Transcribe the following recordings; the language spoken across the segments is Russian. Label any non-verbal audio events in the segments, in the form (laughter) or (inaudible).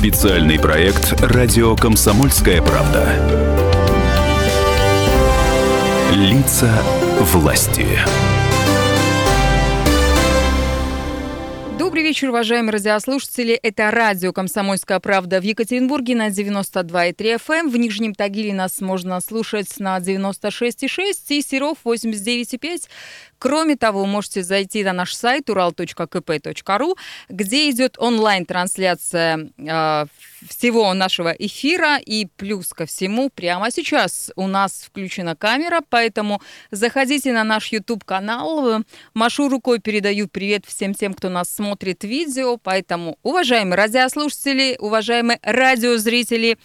Специальный проект «Радио Комсомольская правда». Лица власти. Вечер, уважаемые радиослушатели. Это радио «Комсомольская правда» в Екатеринбурге на 92,3 FM. Эм. В Нижнем Тагиле нас можно слушать на 96,6 и Серов 89,5. Кроме того, можете зайти на наш сайт ural.kp.ru, где идет онлайн-трансляция э, всего нашего эфира. И плюс ко всему, прямо сейчас у нас включена камера, поэтому заходите на наш YouTube-канал. Машу рукой, передаю привет всем тем, кто нас смотрит видео. Поэтому, уважаемые радиослушатели, уважаемые радиозрители,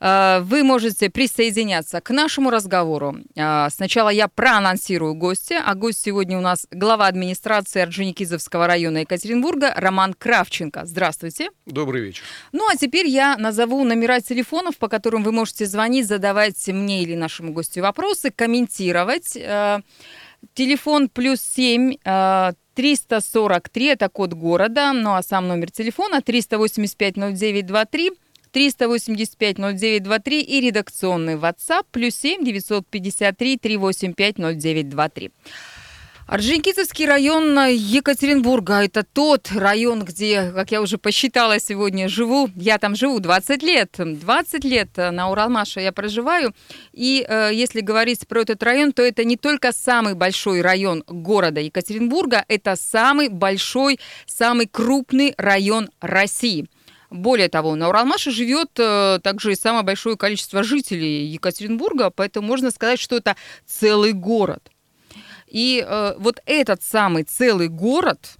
вы можете присоединяться к нашему разговору. Э, сначала я проанонсирую гостя, а гость сегодня у нас глава администрации Орджоникидзевского района Екатеринбурга Роман Кравченко. Здравствуйте. Добрый вечер. Ну а теперь я назову номера телефонов, по которым вы можете звонить, задавать мне или нашему гостю вопросы, комментировать. Э, телефон плюс семь 343, это код города, ну а сам номер телефона 385 0923 385 0923 и редакционный WhatsApp плюс 7 953 385 0923. Орджоникидзевский район Екатеринбурга – это тот район, где, как я уже посчитала сегодня, живу. Я там живу 20 лет. 20 лет на Уралмаше я проживаю. И э, если говорить про этот район, то это не только самый большой район города Екатеринбурга, это самый большой, самый крупный район России – более того, на Уралмаше живет э, также и самое большое количество жителей Екатеринбурга, поэтому можно сказать, что это целый город. И э, вот этот самый целый город,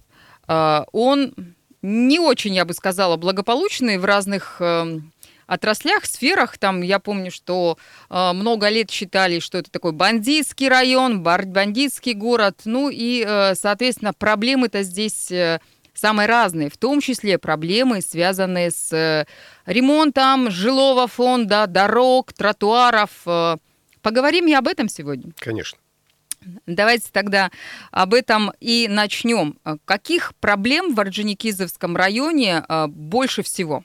э, он не очень, я бы сказала, благополучный в разных э, отраслях, сферах. Там я помню, что э, много лет считали, что это такой бандитский район, бандитский город. Ну и, э, соответственно, проблемы-то здесь э, самые разные, в том числе проблемы, связанные с э, ремонтом жилого фонда, дорог, тротуаров. Э, поговорим и об этом сегодня. Конечно. Давайте тогда об этом и начнем. Каких проблем в Орджоникидзевском районе э, больше всего?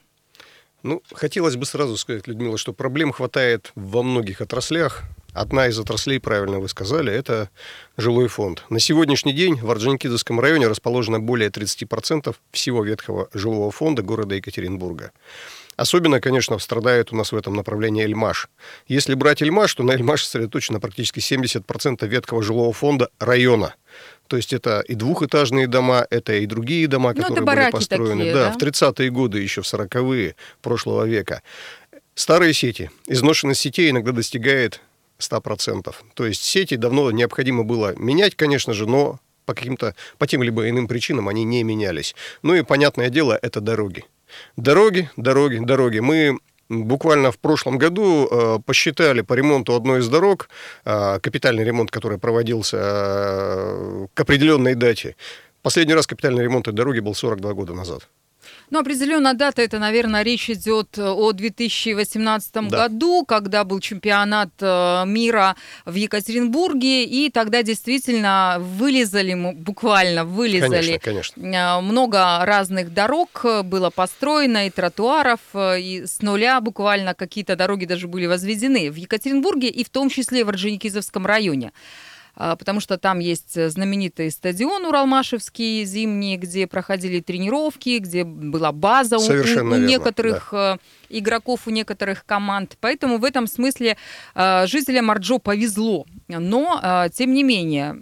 Ну, хотелось бы сразу сказать, Людмила, что проблем хватает во многих отраслях. Одна из отраслей, правильно вы сказали, это жилой фонд. На сегодняшний день в Орджоникидзевском районе расположено более 30% всего ветхого жилого фонда города Екатеринбурга. Особенно, конечно, страдает у нас в этом направлении Эльмаш. Если брать Эльмаш, то на Эльмаш сосредоточено практически 70% ветхого жилого фонда района. То есть это и двухэтажные дома, это и другие дома, ну, которые были построены такие, да, да? в 30-е годы, еще в 40-е прошлого века. Старые сети. Изношенность сетей иногда достигает 100%. То есть сети давно необходимо было менять, конечно же, но по каким-то, по тем либо иным причинам они не менялись. Ну и, понятное дело, это дороги. Дороги, дороги, дороги. Мы буквально в прошлом году э, посчитали по ремонту одной из дорог, э, капитальный ремонт, который проводился э, к определенной дате. Последний раз капитальный ремонт этой дороги был 42 года назад. Ну, определенная дата, это, наверное, речь идет о 2018 да. году, когда был чемпионат э, мира в Екатеринбурге, и тогда действительно вылезали, буквально вылезали конечно, конечно. Э, много разных дорог было построено, и тротуаров, э, и с нуля буквально какие-то дороги даже были возведены в Екатеринбурге, и в том числе в Орджоникидзевском районе. А, потому что там есть э, знаменитый стадион Уралмашевский зимний, где проходили тренировки, где была база у, у некоторых да. Э, игроков, у некоторых команд. Поэтому в этом смысле э, жителям Арджо повезло. Но, тем не менее,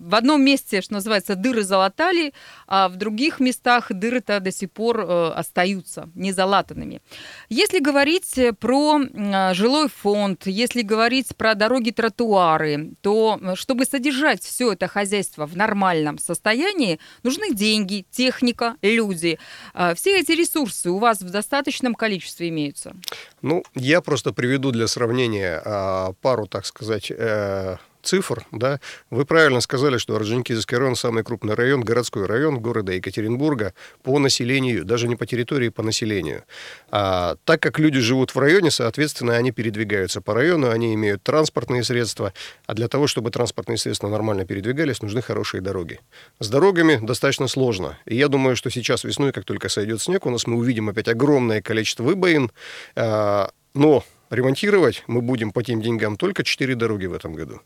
в одном месте, что называется, дыры залатали, а в других местах дыры-то до сих пор э, остаются незалатанными. Если говорить про э, жилой фонд, если говорить про дороги, тротуары, то э, чтобы содержать все это хозяйство в нормальном состоянии, нужны деньги, техника, люди. Э, все эти ресурсы у вас в достаточном количестве имеются? Ну, я просто приведу для сравнения э, пару, так сказать, э, цифр, да, вы правильно сказали, что Орджоникидзевский район самый крупный район, городской район города Екатеринбурга по населению, даже не по территории, по населению. А, так как люди живут в районе, соответственно, они передвигаются по району, они имеют транспортные средства, а для того, чтобы транспортные средства нормально передвигались, нужны хорошие дороги. С дорогами достаточно сложно. И я думаю, что сейчас весной, как только сойдет снег, у нас мы увидим опять огромное количество выбоин, а, но ремонтировать мы будем по тем деньгам только 4 дороги в этом году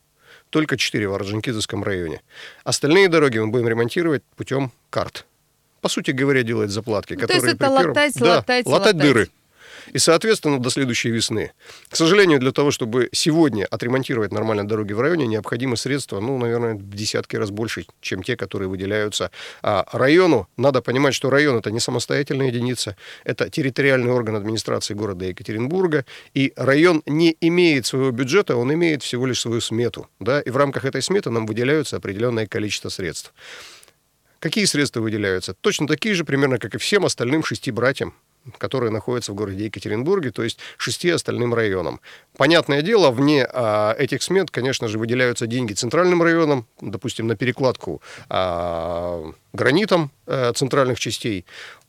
только 4 в Орджоникидзевском районе. Остальные дороги мы будем ремонтировать путем карт. По сути говоря, делать заплатки, ну, которые... То есть это первом... латать, да, латать, латать дыры. И, соответственно, до следующей весны. К сожалению, для того, чтобы сегодня отремонтировать нормально дороги в районе, необходимы средства, ну, наверное, в десятки раз больше, чем те, которые выделяются а району. Надо понимать, что район — это не самостоятельная единица, это территориальный орган администрации города Екатеринбурга, и район не имеет своего бюджета, он имеет всего лишь свою смету. Да? И в рамках этой сметы нам выделяются определенное количество средств. Какие средства выделяются? Точно такие же примерно, как и всем остальным шести братьям которые находятся в городе Екатеринбурге, то есть шести остальным районам. Понятное дело, вне а, этих смет, конечно же, выделяются деньги центральным районам, допустим, на перекладку а, гранитом а, центральных частей.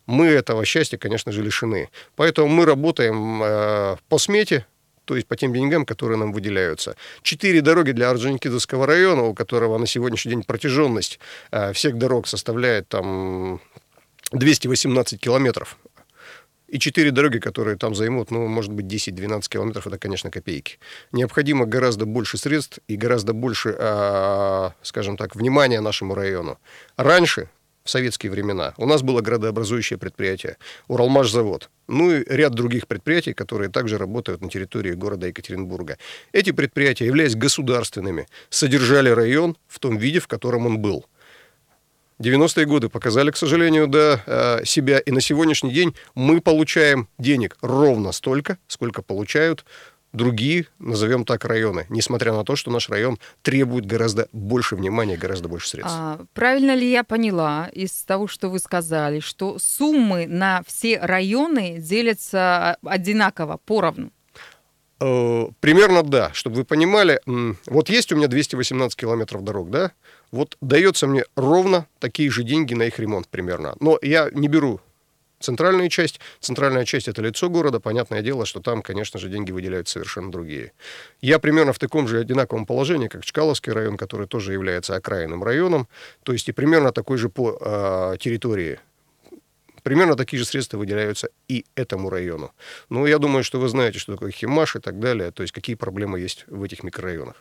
Мы этого счастья, конечно же, лишены. Поэтому мы работаем а, по смете, то есть по тем деньгам, которые нам выделяются. Четыре дороги для Орджоникидзевского района, у которого на сегодняшний день протяженность а, всех дорог составляет там 218 километров и четыре дороги, которые там займут, ну, может быть, 10-12 километров, это, конечно, копейки. Необходимо гораздо больше средств и гораздо больше, э, скажем так, внимания нашему району. Раньше, в советские времена, у нас было градообразующее предприятие, Уралмашзавод, ну и ряд других предприятий, которые также работают на территории города Екатеринбурга. Эти предприятия, являясь государственными, содержали район в том виде, в котором он был – 90-е годы показали, к сожалению, да, э, себя. И на сегодняшний день мы получаем денег ровно столько, сколько получают другие, назовем так, районы, несмотря на то, что наш район требует гораздо больше внимания, гораздо больше средств. А, правильно ли я поняла из того, что вы сказали, что суммы на все районы делятся одинаково, поровну? Э, примерно да, чтобы вы понимали, вот есть у меня 218 километров дорог, да, вот дается мне ровно такие же деньги на их ремонт примерно. Но я не беру центральную часть. Центральная часть — это лицо города. Понятное дело, что там, конечно же, деньги выделяются совершенно другие. Я примерно в таком же одинаковом положении, как Чкаловский район, который тоже является окраинным районом. То есть и примерно такой же по э, территории. Примерно такие же средства выделяются и этому району. Ну, я думаю, что вы знаете, что такое Химаш и так далее, то есть какие проблемы есть в этих микрорайонах.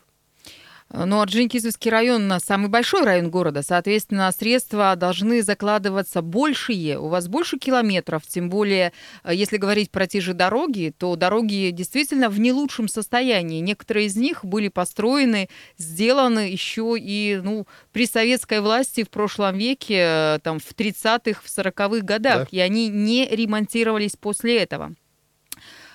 Ну, Орджоникидзевский район – самый большой район города, соответственно, средства должны закладываться большие. У вас больше километров, тем более, э, если говорить про те же дороги, то дороги действительно в не лучшем состоянии. Некоторые из них были построены, сделаны еще и ну, при советской власти в прошлом веке, э, там, в 30-х, в 40-х годах, да. и они не ремонтировались после этого.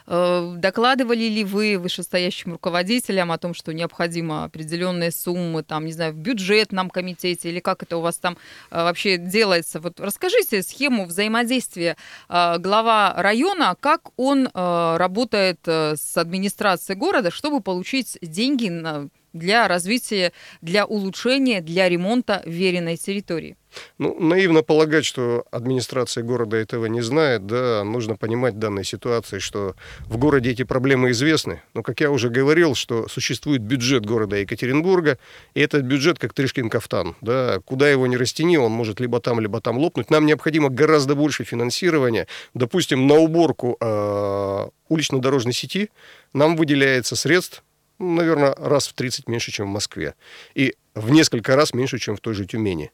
Э, докладывали ли вы вышестоящим руководителям о том, что необходимо определенные суммы, там, не знаю, в бюджетном комитете или как это у вас там э, вообще делается? Вот расскажите схему взаимодействия э, глава района, как он работает с администрацией города, чтобы получить деньги на для развития, для улучшения, для ремонта веренной территории. Ну, наивно полагать, что администрация города этого не знает, да, нужно понимать в данной ситуации, что в городе эти проблемы известны, но, как я уже говорил, что существует бюджет города Екатеринбурга, и этот бюджет как Тришкин кафтан, да, куда его не растяни, он может либо там, либо там лопнуть. Нам необходимо гораздо больше финансирования, допустим, на уборку э, улично-дорожной сети нам выделяется средств наверное, раз в 30 меньше, чем в Москве. И в несколько раз меньше, чем в той же Тюмени.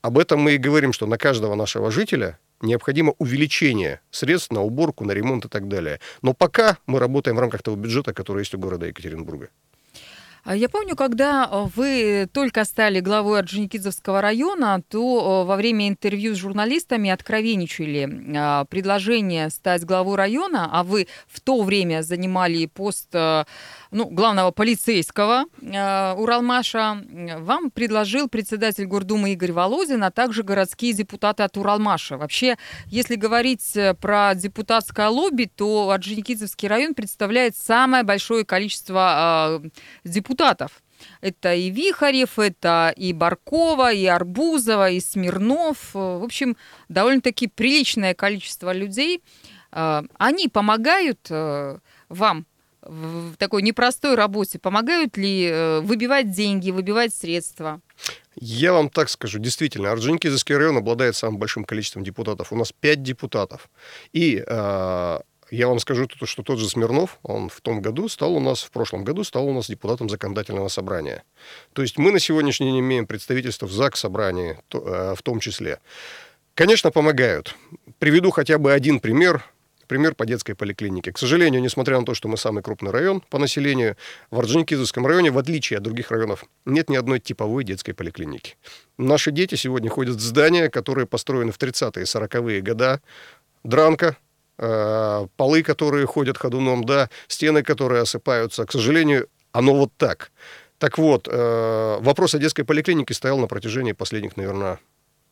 Об этом мы и говорим, что на каждого нашего жителя необходимо увеличение средств на уборку, на ремонт и так далее. Но пока мы работаем в рамках того бюджета, который есть у города Екатеринбурга. А я помню, когда э, вы только стали главой Орджоникидзевского района, то э, во время интервью с журналистами откровенничали а, предложение стать главой района, а вы в то время занимали пост э, ну, главного полицейского Уралмаша. Вам предложил председатель Гордумы Игорь Володин, а также городские депутаты от Уралмаша. Вообще, если говорить про депутатское лобби, то Орджоникидзевский район представляет самое большое количество депутатов депутатов. Это и Вихарев, это и Баркова, и Арбузова, и Смирнов. В общем, довольно-таки приличное количество людей. Они помогают вам в такой непростой работе? Помогают ли э, выбивать деньги, выбивать средства? Я вам так скажу, действительно, Орджоникидзевский район обладает самым большим количеством депутатов. У нас пять депутатов. И э, я вам скажу, что тот же Смирнов, он в том году стал у нас, в прошлом году стал у нас депутатом законодательного собрания. То есть мы на сегодняшний день имеем представительство в ЗАГС собрании э, в том числе. Конечно, помогают. Приведу хотя бы один пример пример по детской поликлинике. К сожалению, несмотря на то, что мы самый крупный район по населению, в Орджоникидзевском районе, в отличие от других районов, нет ни одной типовой детской поликлиники. Наши дети сегодня ходят в здания, которые построены в 30-е, 40-е года. Дранка, э, полы, которые ходят ходуном, да, стены, которые осыпаются. К сожалению, оно вот так. Так вот, э, вопрос о детской поликлинике стоял на протяжении последних, наверное,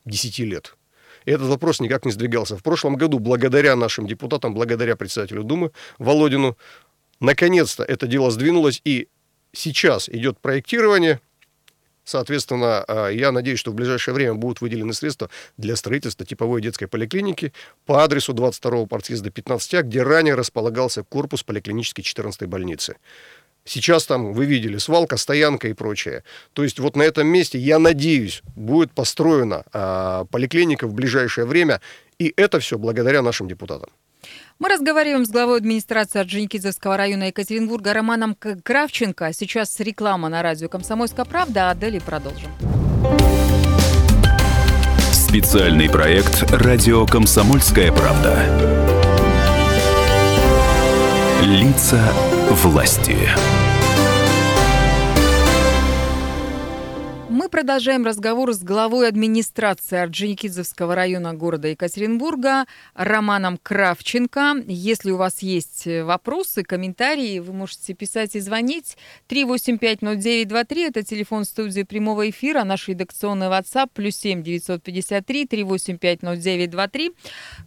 10 лет. И этот вопрос никак не сдвигался. В прошлом году, благодаря нашим депутатам, благодаря председателю Думы Володину, наконец-то это дело сдвинулось, и сейчас идет проектирование. Соответственно, а, я надеюсь, что в ближайшее время будут выделены средства для строительства типовой детской поликлиники по адресу 22-го партсъезда 15А, где ранее располагался корпус поликлинической 14-й больницы. Сейчас там, вы видели, свалка, стоянка и прочее. То есть вот на этом месте, я надеюсь, будет построена э, поликлиника в ближайшее время. И это все благодаря нашим депутатам. Мы разговариваем с главой администрации Орджоникидзевского района Екатеринбурга Романом Кравченко. Сейчас реклама на радио «Комсомольская правда», а далее продолжим. Специальный проект «Радио Комсомольская правда». Лица власти. Продолжаем разговор с главой администрации Орджоникидзевского района города Екатеринбурга Романом Кравченко. Если у вас есть вопросы, комментарии, вы можете писать и звонить. 3850923 – это телефон студии прямого эфира, наш редакционный WhatsApp, плюс 7 953 3850923.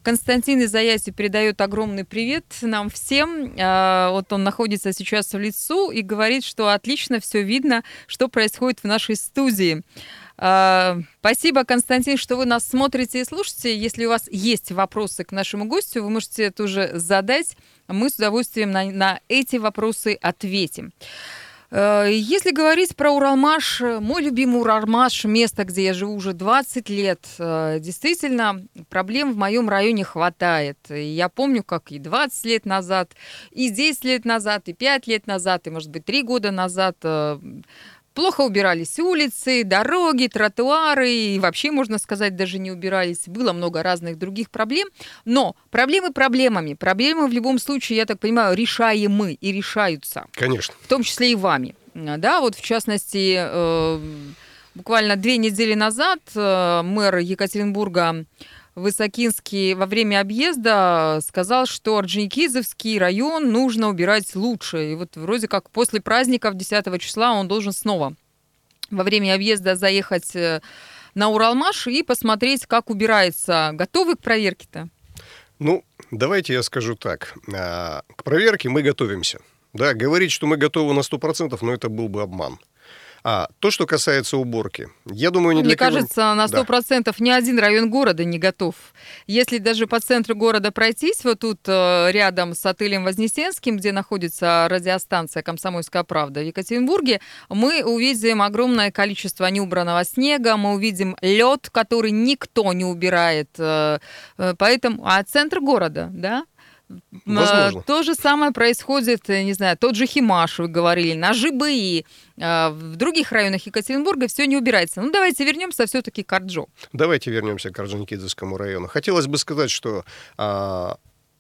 Константин из Аяси передает огромный привет нам всем. А, вот он находится сейчас в лицу и говорит, что отлично все видно, что происходит в нашей студии А, спасибо, Константин, что вы нас смотрите и слушаете. Если у вас есть вопросы к нашему гостю, вы можете это уже задать. Мы с удовольствием на, на эти вопросы ответим. А, если говорить про Уралмаш, мой любимый Уралмаш, место, где я живу уже 20 лет, а, действительно, проблем в моем районе хватает. Я помню, как и 20 лет назад, и 10 лет назад, и 5 лет назад, и, может быть, 3 года назад Плохо убирались улицы, дороги, тротуары, и вообще, можно сказать, даже не убирались. Было много разных других проблем. Но проблемы проблемами. Проблемы в любом случае, я так понимаю, решаемы и решаются. Конечно. В том числе и вами. Да, вот в частности, э, буквально две недели назад э, мэр Екатеринбурга Высокинский во время объезда сказал, что Орджоникидзевский район нужно убирать лучше. И вот вроде как после праздников 10 числа он должен снова во время объезда заехать э, на Уралмаш и посмотреть, как убирается. Готовы к проверке-то? Ну, давайте я скажу так. А, к проверке мы готовимся. Да, говорить, что мы готовы на 100%, но это был бы обман. А то, что касается уборки, я думаю, не Мне для кого... кажется, на 100% да. ни один район города не готов. Если даже по центру города пройтись, вот тут э, рядом с отелем Вознесенским, где находится радиостанция «Комсомольская правда» в Екатеринбурге, мы увидим огромное количество неубранного снега, мы увидим лед, который никто не убирает. Э, э, поэтому, а центр города, да, Возможно. То же самое происходит, э, не знаю, тот же Химаш, вы говорили, на ЖБИ, а, в других районах Екатеринбурга все не убирается. Ну, давайте вернемся все-таки к Арджо. Давайте вернемся к Орджоникидзевскому району. Хотелось бы сказать, что а,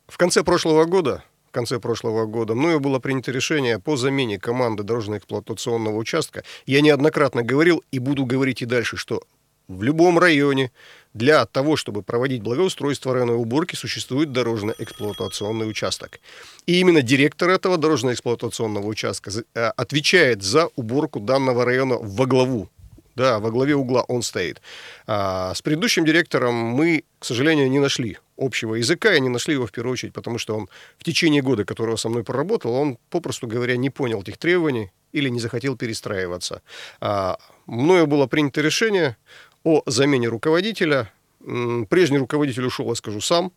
в конце прошлого года в конце прошлого года мною было принято решение по замене команды дорожно-эксплуатационного участка. Я неоднократно говорил и буду говорить и дальше, что в любом районе для того, чтобы проводить благоустройство районной уборки, существует дорожно-эксплуатационный участок. И именно директор этого дорожно-эксплуатационного участка э, отвечает за уборку данного района во главу. Да, во главе угла он стоит. А, с предыдущим директором мы, к сожалению, не нашли общего языка, и они нашли его в первую очередь, потому что он в течение года, которого со мной проработал, он, попросту говоря, не понял этих требований или не захотел перестраиваться. А, мною было принято решение о замене руководителя. Прежний руководитель ушел, я скажу, сам,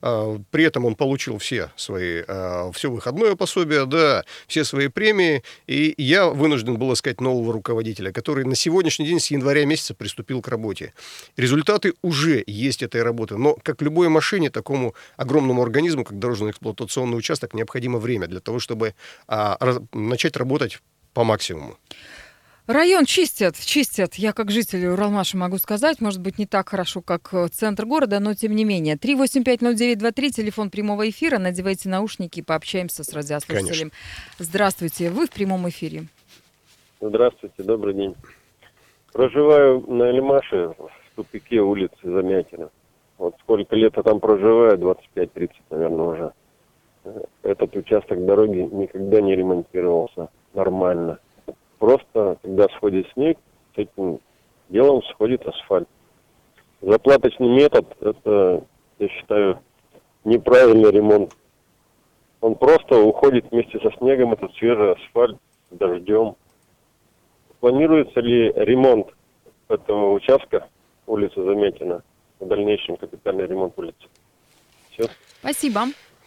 а, при этом он получил все свои, а, все выходное пособие, да, все свои премии. И я вынужден был искать нового руководителя, который на сегодняшний день с января месяца приступил к работе. Результаты уже есть этой работы. Но, как любой машине, такому огромному организму, как дорожно-эксплуатационный участок, необходимо время для того, чтобы а, начать работать по максимуму. Район чистят, чистят. Я как житель Уралмаша могу сказать, может быть, не так хорошо, как э, центр города, но тем не менее. 3850923, телефон прямого эфира. Надевайте наушники, пообщаемся с радиослушателем. Конечно. Здравствуйте, вы в прямом эфире. Здравствуйте, добрый день. Проживаю на Эльмаше, в тупике улицы Замятина. Вот сколько лет я там проживаю, 25-30, наверное, уже. Этот участок дороги никогда не ремонтировался нормально просто, когда сходит снег, с этим делом сходит асфальт. Заплаточный метод – это, я считаю, неправильный ремонт. Он просто уходит вместе со снегом, этот свежий асфальт, дождем. Планируется ли ремонт этого участка, улицы Заметина, в дальнейшем капитальный ремонт улицы? Все. Спасибо.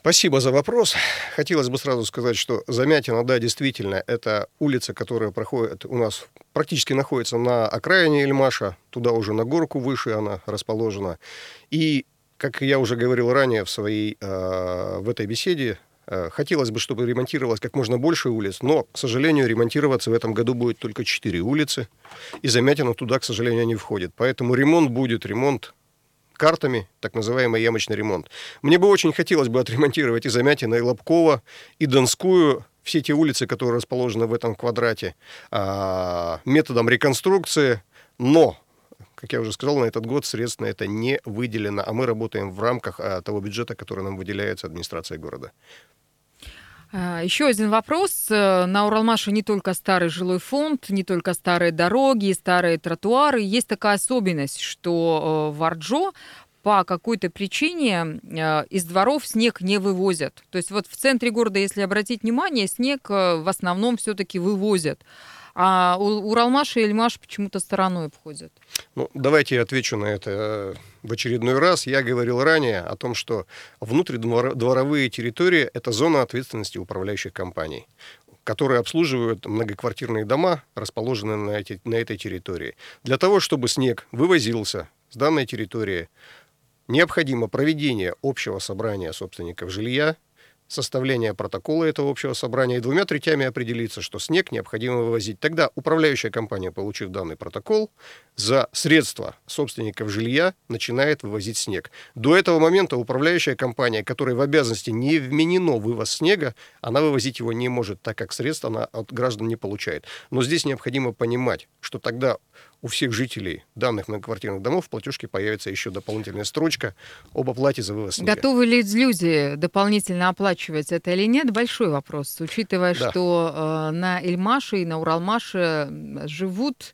Спасибо за вопрос. Хотелось бы сразу сказать, что Замятина, да, действительно, это улица, которая проходит у нас, практически находится на окраине Эльмаша, туда уже на горку выше она расположена. И, как я уже говорил ранее в своей, э, в этой беседе, э, хотелось бы, чтобы ремонтировалось как можно больше улиц, но, к сожалению, ремонтироваться в этом году будет только 4 улицы, и Замятина туда, к сожалению, не входит. Поэтому ремонт будет, ремонт картами, так называемый ямочный ремонт. Мне бы очень хотелось бы отремонтировать и Замятина, и Лобкова, и Донскую, все те улицы, которые расположены в этом квадрате, а, методом реконструкции, но как я уже сказал, на этот год средств на это не выделено, а мы работаем в рамках а, того бюджета, который нам выделяется администрацией города. А, Еще один вопрос. Э, на Уралмаше не только старый жилой фонд, не только старые дороги, старые тротуары. Есть такая особенность, что э, в Арджо по какой-то причине э, из дворов снег не вывозят. То есть вот в центре города, если обратить внимание, снег в основном все-таки вывозят а Уралмаш и Эльмаш почему-то стороной обходят. Ну, давайте я отвечу на это в очередной раз. Я говорил ранее о том, что внутридворовые территории – это зона ответственности управляющих компаний которые обслуживают многоквартирные дома, расположенные на, эти, на этой территории. Для того, чтобы снег вывозился с данной территории, необходимо проведение общего собрания собственников жилья, составления протокола этого общего собрания и двумя третями определиться, что снег необходимо вывозить. Тогда управляющая компания, получив данный протокол, за средства собственников жилья начинает вывозить снег. До этого момента управляющая компания, которой в обязанности не вменено вывоз снега, она вывозить его не может, так как средств она от граждан не получает. Но здесь необходимо понимать, что тогда у всех жителей данных многоквартирных домов в платежке появится еще дополнительная строчка об оплате за вывоз снега. Готовы ли люди дополнительно оплачивать это или нет? Большой вопрос, учитывая, да. что э, на Эльмаше и на Уралмаше живут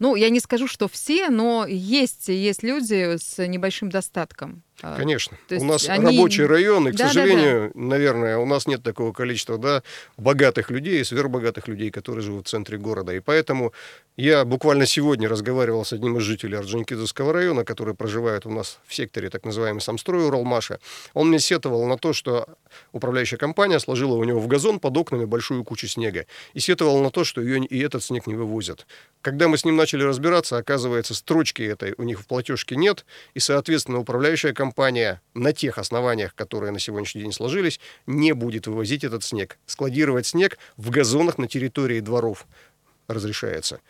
ну, я не скажу, что все, но есть, есть люди с небольшим достатком. А, Конечно. То у нас они... рабочий район, и, к да, сожалению, да, да. наверное, у нас нет такого количества да, богатых людей, сверхбогатых людей, которые живут в центре города. И поэтому я буквально сегодня разговаривал с одним из жителей Орджоникидзевского района, который проживает у нас в секторе так называемый Самстрой Уралмаша. Он мне сетовал на то, что управляющая компания сложила у него в газон под окнами большую кучу снега. И сетовал на то, что ее и этот снег не вывозят. Когда мы с ним начали разбираться, оказывается, строчки этой у них в платежке нет, и, соответственно, управляющая компания компания на тех основаниях, которые на сегодняшний день сложились, не будет вывозить этот снег. Складировать снег в газонах на территории дворов разрешается.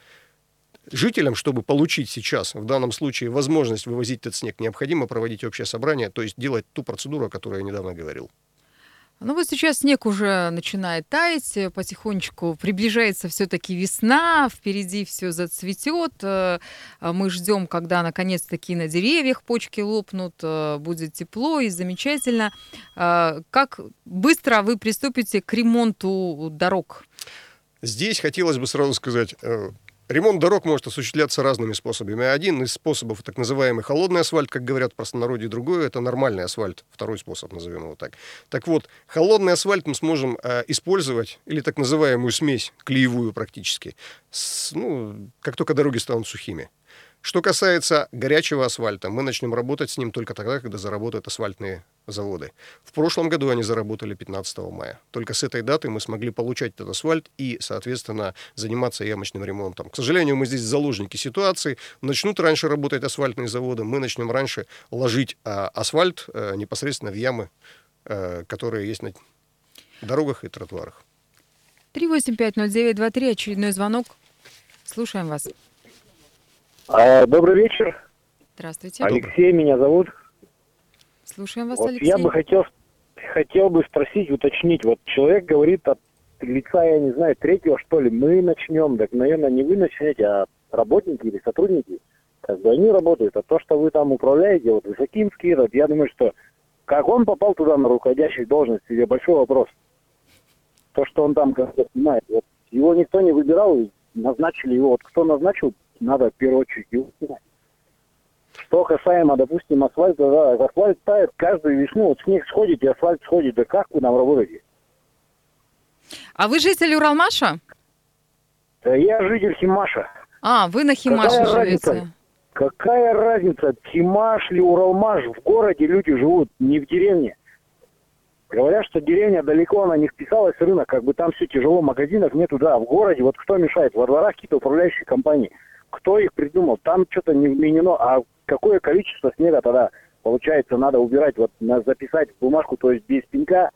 Жителям, чтобы получить сейчас, в данном случае, возможность вывозить этот снег, необходимо проводить общее собрание, то есть делать ту процедуру, о которой я недавно говорил. Ну вот сейчас снег уже начинает таять, э, потихонечку приближается все-таки весна, впереди все зацветет. Э, а мы ждем, когда наконец-таки на деревьях почки лопнут, э, будет тепло и замечательно. Как быстро вы приступите к ремонту дорог? Здесь хотелось бы сразу сказать, Ремонт дорог может осуществляться разными способами. Один из способов так называемый холодный асфальт, как говорят в простонародье, другой это нормальный асфальт, второй способ, назовем его так. Так вот, холодный асфальт мы сможем э, использовать, или так называемую смесь, клеевую практически, с, ну, как только дороги станут сухими. Что касается горячего асфальта, мы начнем работать с ним только тогда, когда заработают асфальтные заводы. В прошлом году они заработали 15 мая. Только с этой даты мы смогли получать этот асфальт и, соответственно, заниматься ямочным ремонтом. К сожалению, мы здесь заложники ситуации. Начнут раньше работать асфальтные заводы, мы начнем раньше ложить а, асфальт а, непосредственно в ямы, а, которые есть на дорогах и тротуарах. 3850923, очередной звонок. Слушаем вас. А, добрый вечер. Здравствуйте. Алексей меня зовут. Слушаем вас, Вот Алексей. я бы хотел, хотел бы спросить, уточнить. Вот человек говорит от лица, я не знаю, третьего, что ли, мы начнем. Так, наверное, не вы начнете, а работники или сотрудники. Как бы они работают. А то, что вы там управляете, вот Высокинский этот, я думаю, что как он попал туда на руководящих должности, это большой вопрос. То, что он там как-то снимает. Вот его никто не выбирал, и назначили его. Вот кто назначил, надо в первую очередь снимать. Что касаемо, допустим, асфальта, да, асфальт тает каждую весну, вот снег сходит и асфальт сходит, да как вы там работаете? А вы житель Уралмаша? Да я житель Химаша. А, вы на Химаше Какая живете. разница? Какая разница, Химаш ли, Уралмаш, в городе люди живут, не в деревне. Говорят, что деревня далеко, она не вписалась в рынок, как бы там все тяжело, магазинов нету, да, в городе, вот кто мешает, во дворах какие-то управляющие компании, кто их придумал, там что-то не вменено, а какое количество снега тогда, получается, надо убирать, вот записать в бумажку, то есть без пенька,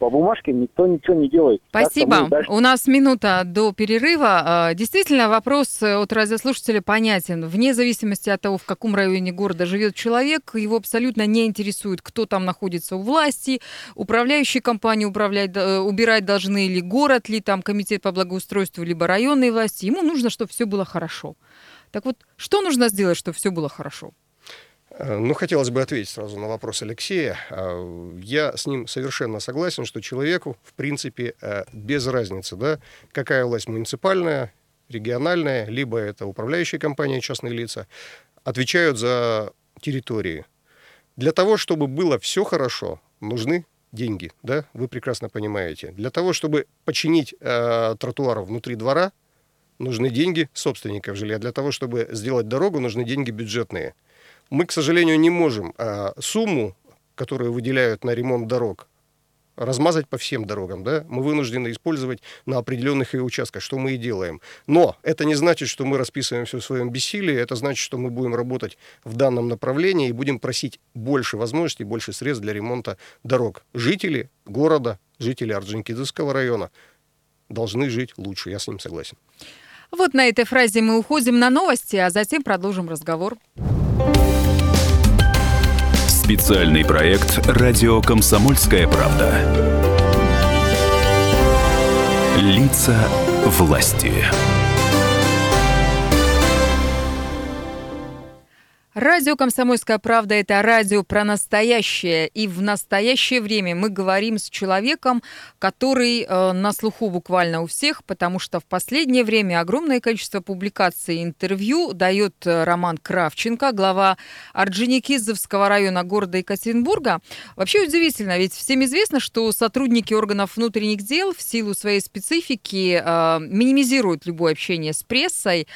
по бумажке никто ничего не делает. Спасибо. дальше- У нас минута до перерыва. А, Действительно, вопрос от радиослушателя понятен. Вне зависимости от того, в каком районе города живет человек, его абсолютно не интересует, кто там находится у власти, управляющие компании управлять, э, убирать должны или город, ли там комитет по благоустройству, либо районные власти. Ему нужно, чтобы все было хорошо. Так вот, что нужно сделать, чтобы все было хорошо? Э, Ну, хотелось бы ответить сразу на вопрос Алексея. А, Я с ним совершенно согласен, что человеку, в принципе, э, без разницы, да, какая власть муниципальная, региональная, либо это управляющие компании, частные лица, отвечают за территории. Для того, чтобы было все хорошо, нужны деньги, да, вы прекрасно понимаете. Для того, чтобы починить э, тротуар внутри двора, нужны деньги собственников жилья. Для того, чтобы сделать дорогу, нужны деньги бюджетные. Мы, к сожалению, не можем а, сумму, которую выделяют на ремонт дорог, размазать по всем дорогам. Да? Мы вынуждены использовать на определенных ее участках, что мы и делаем. Но это не значит, что мы расписываем все в своем бессилии. Это значит, что мы будем работать в данном направлении и будем просить больше возможностей, больше средств для ремонта дорог. Жители города, жители Орджоникидзевского района должны жить лучше. Я с ним согласен. Вот на этой фразе мы уходим на новости, а затем продолжим разговор. Специальный проект «Радио Комсомольская правда». Лица власти. Радио «Комсомольская правда» — это радио про настоящее. И в настоящее время мы говорим с человеком, который э, на слуху буквально у всех, потому что в последнее время огромное количество публикаций и интервью дает э, Роман Кравченко, глава Орджоникидзевского района города Екатеринбурга. Вообще удивительно, ведь всем известно, что сотрудники органов внутренних дел в силу своей специфики э, минимизируют любое общение с прессой,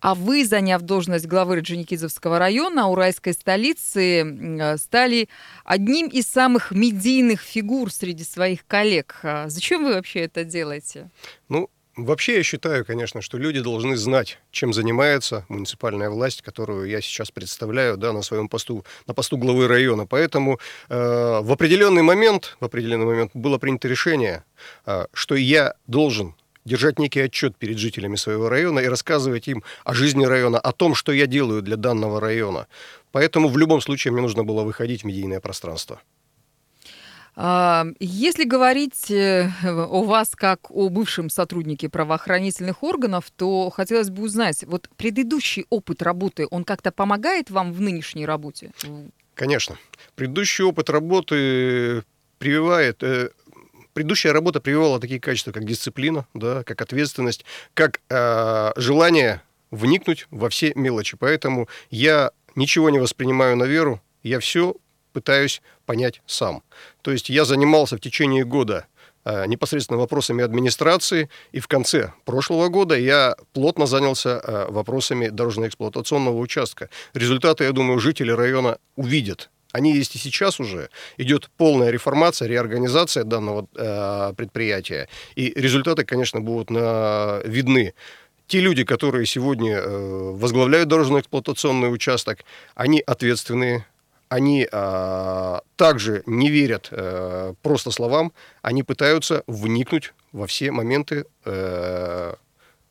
а вы, заняв должность главы Орджоникидзевского района, уральской столицы, м, стали одним из самых медийных фигур среди своих коллег. А Зачем вы вообще это делаете? Ну, вообще я считаю, конечно, что люди должны знать, чем занимается муниципальная власть, которую я сейчас представляю, да, на своем посту, на посту главы района. Поэтому э, в определенный момент, в определенный момент было принято решение, э, что я должен держать некий отчет перед жителями своего района и рассказывать им о жизни района, о том, что я делаю для данного района. Поэтому в любом случае мне нужно было выходить в медийное пространство. А, Если говорить э, о вас как о бывшем сотруднике правоохранительных органов, то хотелось бы узнать, вот предыдущий опыт работы, он как-то помогает вам в нынешней работе? Конечно. Предыдущий опыт работы прививает, э, предыдущая работа прививала такие качества, как дисциплина, да, как ответственность, как э, желание вникнуть во все мелочи. Поэтому я ничего не воспринимаю на веру, я все пытаюсь понять сам. То есть я занимался в течение года э, непосредственно вопросами администрации, и в конце прошлого года я плотно занялся э, вопросами дорожно-эксплуатационного участка. Результаты, я думаю, жители района увидят. Они есть и сейчас уже. Идет полная реформация, реорганизация данного э, предприятия. И результаты, конечно, будут на, видны те люди, которые сегодня э, возглавляют дорожно-эксплуатационный участок, они ответственные, они э, также не верят э, просто словам, они пытаются вникнуть во все моменты, э,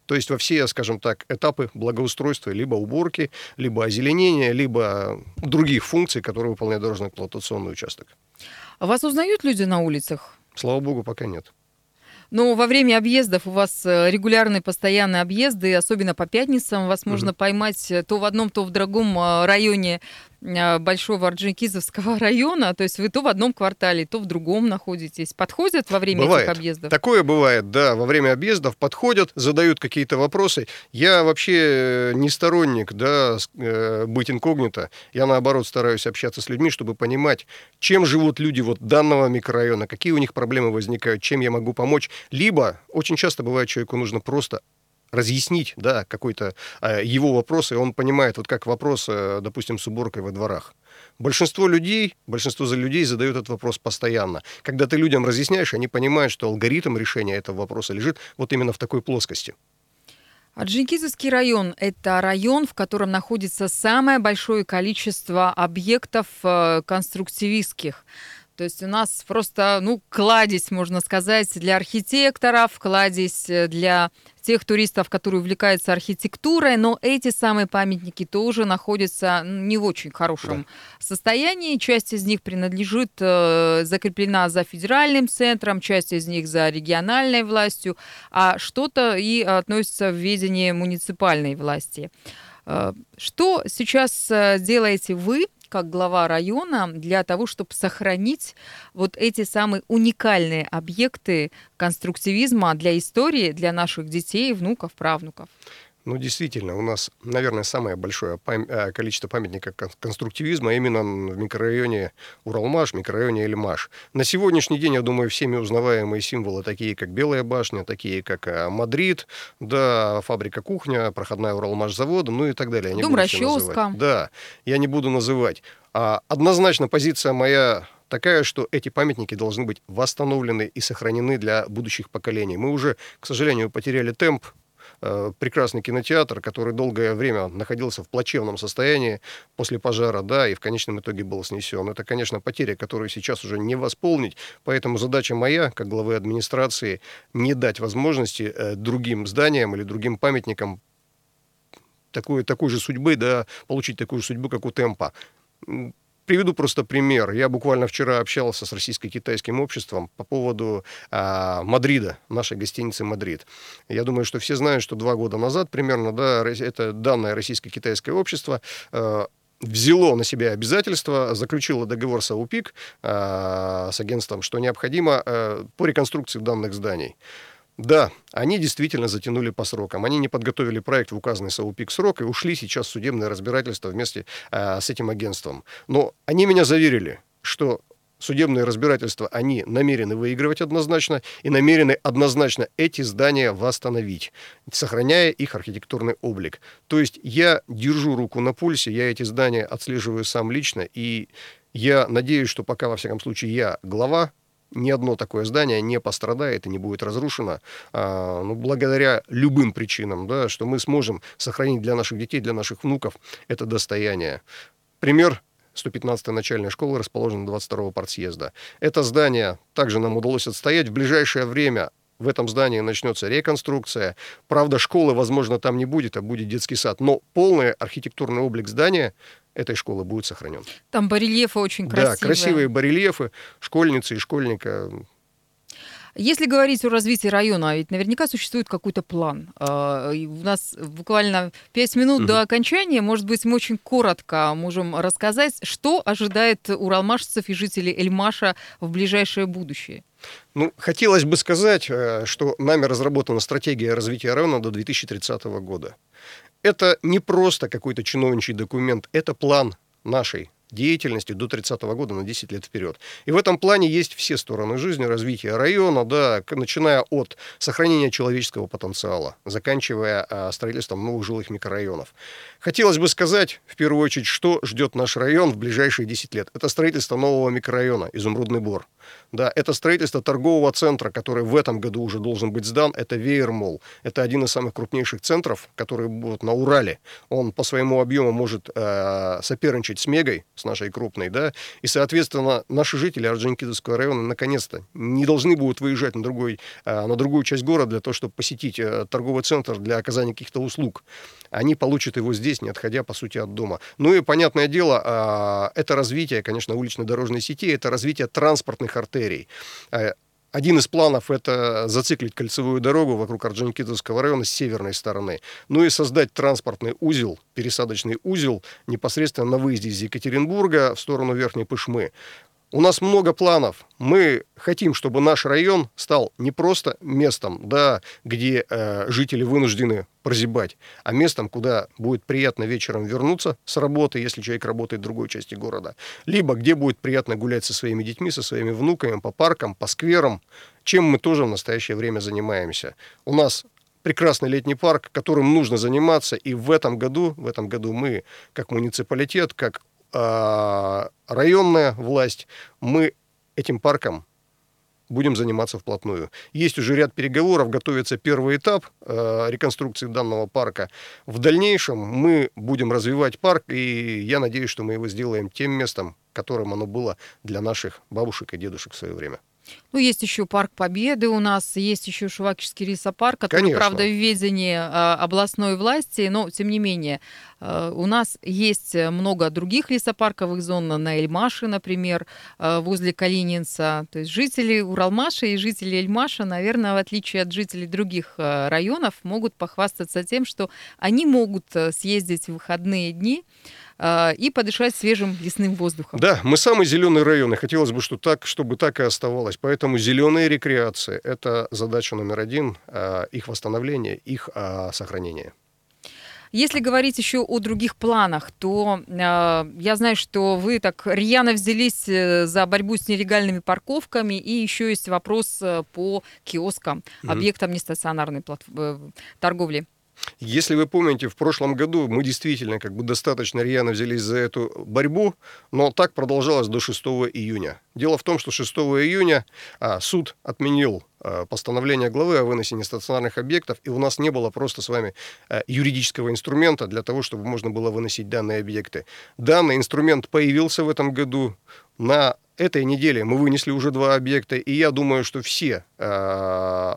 то есть во все, скажем так, этапы благоустройства, либо уборки, либо озеленения, либо других функций, которые выполняет дорожно-эксплуатационный участок. А вас узнают люди на улицах? Слава богу, пока нет. Но во время объездов у вас э, регулярные постоянные объезды, особенно по пятницам вас mm-hmm. можно поймать э, то в одном, то в другом э, районе Большого Орджоникидзевского (laughs) района, то есть вы то в одном квартале, то в другом находитесь. Подходят во время бывает. этих объездов? Такое бывает, да. Во время объездов подходят, задают какие-то вопросы. Я вообще не сторонник да, э, быть инкогнито. Я, наоборот, стараюсь общаться с людьми, чтобы понимать, чем живут люди вот данного микрорайона, какие у них проблемы возникают, чем я могу помочь. Либо, очень часто бывает, человеку нужно просто разъяснить, да, какой-то э, его вопрос, и он понимает, вот как вопрос, э, допустим, с уборкой во дворах. Большинство людей, большинство людей задают этот вопрос постоянно. Когда ты людям разъясняешь, они понимают, что алгоритм решения этого вопроса лежит вот именно в такой плоскости. Орджоникидзевский район – это район, в котором находится самое большое количество объектов э, конструктивистских. То есть у нас просто, ну, кладезь, можно сказать, для архитекторов, кладезь э, для тех туристов, которые увлекаются архитектурой, но эти самые памятники тоже находятся не в очень хорошем да. состоянии. Часть из них принадлежит, э, закреплена за федеральным центром, часть из них за региональной властью, а что-то и относится в ведение муниципальной власти. Э, что сейчас делаете вы как глава района для того, чтобы сохранить вот эти самые уникальные объекты конструктивизма для истории, для наших детей, внуков, правнуков? Ну, действительно, у нас, наверное, самое большое пам- э, количество памятников конструктивизма именно в микрорайоне Уралмаш, микрорайоне Эльмаш. На сегодняшний день, я думаю, всеми узнаваемые символы, такие как Белая башня, такие как э, Мадрид, да, фабрика кухня, проходная Уралмаш завода, ну и так далее. Я Дом расческа. Да, я не буду называть. А, однозначно позиция моя такая, что эти памятники должны быть восстановлены и сохранены для будущих поколений. Мы уже, к сожалению, потеряли темп прекрасный кинотеатр, который долгое время находился в плачевном состоянии после пожара, да, и в конечном итоге был снесен. Это, конечно, потеря, которую сейчас уже не восполнить, поэтому задача моя, как главы администрации, не дать возможности э, другим зданиям или другим памятникам такой, такой же судьбы, да, получить такую же судьбу, как у темпа. Приведу просто пример. Я буквально вчера общался с российско-китайским обществом по поводу а, Мадрида, нашей гостиницы «Мадрид». Я думаю, что все знают, что два года назад примерно, да, это данное российско-китайское общество а, взяло на себя обязательство, заключило договор с АУПИК, а, с агентством, что необходимо а, по реконструкции данных зданий. Да, они действительно затянули по срокам. Они не подготовили проект в указанный САУПИК срок и ушли сейчас в судебное разбирательство вместе э, с этим агентством. Но они меня заверили, что судебные разбирательства они намерены выигрывать однозначно и намерены однозначно эти здания восстановить, сохраняя их архитектурный облик. То есть я держу руку на пульсе, я эти здания отслеживаю сам лично, и я надеюсь, что пока, во всяком случае, я глава ни одно такое здание не пострадает и не будет разрушено, а, ну, благодаря любым причинам, да, что мы сможем сохранить для наших детей, для наших внуков это достояние. Пример 115-я начальная школа расположена 22-го партсъезда. Это здание также нам удалось отстоять. В ближайшее время в этом здании начнется реконструкция. Правда, школы, возможно, там не будет, а будет детский сад. Но полный архитектурный облик здания этой школы будет сохранен. Там барельефы очень красивые. Да, красивые барельефы, школьницы и школьника. Если говорить о развитии района, ведь наверняка существует какой-то план. А, у нас буквально 5 минут угу. до окончания. Может быть, мы очень коротко можем рассказать, что ожидает уралмашцев и жителей Эльмаша в ближайшее будущее. Ну, хотелось бы сказать, э, что нами разработана стратегия развития района до 2030 года. Это не просто какой-то чиновничий документ, это план нашей деятельности до 30 года на 10 лет вперед. И в этом плане есть все стороны жизни, развития района, да, начиная от сохранения человеческого потенциала, заканчивая а, строительством новых жилых микрорайонов. Хотелось бы сказать, в первую очередь, что ждет наш район в ближайшие 10 лет. Это строительство нового микрорайона «Изумрудный бор». Да, это строительство торгового центра, который в этом году уже должен быть сдан. Это Веермол. Это один из самых крупнейших центров, который вот на Урале. Он по своему объему может э, соперничать с Мегой, с нашей крупной, да, и, соответственно, наши жители Орджоникидзевского района наконец-то не должны будут выезжать на, другой, э, на другую часть города для того, чтобы посетить э, торговый центр для оказания каких-то услуг. Они получат его здесь, не отходя, по сути, от дома. Ну и, понятное дело, э, это развитие, конечно, уличной дорожной сети, это развитие транспортных артерий. Один из планов – это зациклить кольцевую дорогу вокруг Орджоникидзевского района с северной стороны. Ну и создать транспортный узел, пересадочный узел непосредственно на выезде из Екатеринбурга в сторону Верхней Пышмы. У нас много планов. Мы хотим, чтобы наш район стал не просто местом, да, где э, жители вынуждены прозябать, а местом, куда будет приятно вечером вернуться с работы, если человек работает в другой части города, либо где будет приятно гулять со своими детьми, со своими внуками по паркам, по скверам, чем мы тоже в настоящее время занимаемся. У нас прекрасный летний парк, которым нужно заниматься, и в этом году, в этом году мы, как муниципалитет, как а, районная власть, мы этим парком будем заниматься вплотную. Есть уже ряд переговоров, готовится первый этап э, реконструкции данного парка. В дальнейшем мы будем развивать парк, и я надеюсь, что мы его сделаем тем местом, которым оно было для наших бабушек и дедушек в свое время. Ну, есть еще парк Победы у нас, есть еще Шувакишский лесопарк, который, Конечно. правда, в ведении а, областной власти, но, тем не менее, а, у нас есть много других лесопарковых зон на Эльмаше, например, а, возле Калининца. То есть жители Уралмаша и жители Эльмаша, наверное, в отличие от жителей других районов, могут похвастаться тем, что они могут съездить в выходные дни и подышать свежим лесным воздухом. Да, мы самый зеленый район, и хотелось бы, что так, чтобы так и оставалось. Поэтому зеленые рекреации – это задача номер один, а, их восстановление, их а, сохранение. Если говорить еще о других планах, то э, я знаю, что вы так рьяно взялись э, за борьбу с нелегальными парковками, и еще есть вопрос э, по киоскам, mm-hmm. объектам нестационарной плат- э, торговли. Если вы помните, в прошлом году мы действительно как бы достаточно рьяно взялись за эту борьбу, но так продолжалось до 6 июня. Дело в том, что 6 июня а, суд отменил постановление главы о выносении стационарных объектов, и у нас не было просто с вами а, юридического инструмента для того, чтобы можно было выносить данные объекты. Данный инструмент появился в этом году на этой неделе мы вынесли уже два объекта, и я думаю, что все э,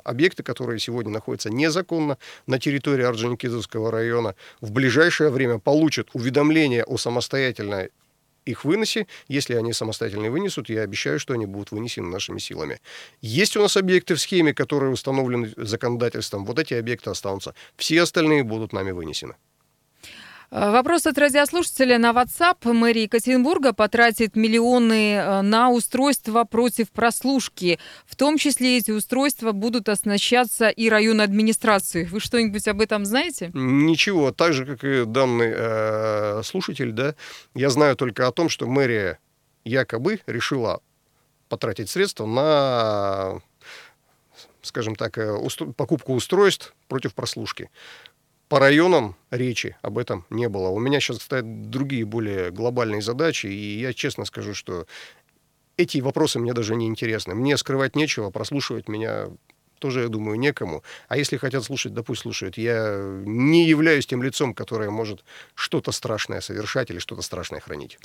объекты, которые сегодня находятся незаконно на территории Орджоникидзевского района, в ближайшее время получат уведомление о самостоятельной их выносе. Если они самостоятельно вынесут, я обещаю, что они будут вынесены нашими силами. Есть у нас объекты в схеме, которые установлены законодательством. Вот эти объекты останутся. Все остальные будут нами вынесены. Э, вопрос от радиослушателя на WhatsApp. Мэрия Екатеринбурга потратит миллионы э, на устройства против прослушки. В том числе эти устройства будут оснащаться и районной администрацией. Вы что-нибудь об этом знаете? Ничего. Так же, как и данный э, слушатель, да, я знаю только о том, что мэрия якобы решила потратить средства на скажем так, э, устро- покупку устройств против прослушки по районам речи об этом не было. У меня сейчас стоят другие более глобальные задачи, и я честно скажу, что эти вопросы мне даже не интересны. Мне скрывать нечего, прослушивать меня тоже, я думаю, некому. А если хотят слушать, да пусть слушают. Я не являюсь тем лицом, которое может что-то страшное совершать или что-то страшное хранить.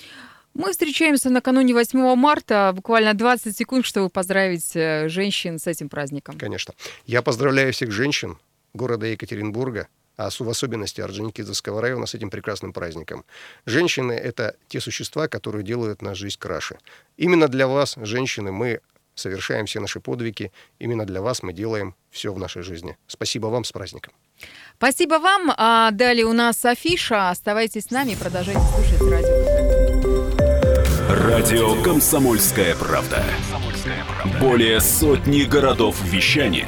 Мы встречаемся накануне 8 марта. Буквально 20 секунд, чтобы поздравить э, женщин с этим праздником. Конечно. Я поздравляю всех женщин города Екатеринбурга а в особенности Орджоникидзевского района с этим прекрасным праздником. Женщины — это те существа, которые делают нашу жизнь краше. Именно для вас, женщины, мы совершаем все наши подвиги. Именно для вас мы делаем все в нашей жизни. Спасибо вам с праздником. Спасибо вам. А далее у нас афиша. Оставайтесь с нами и продолжайте слушать радио. Радио «Комсомольская правда». Более сотни городов вещания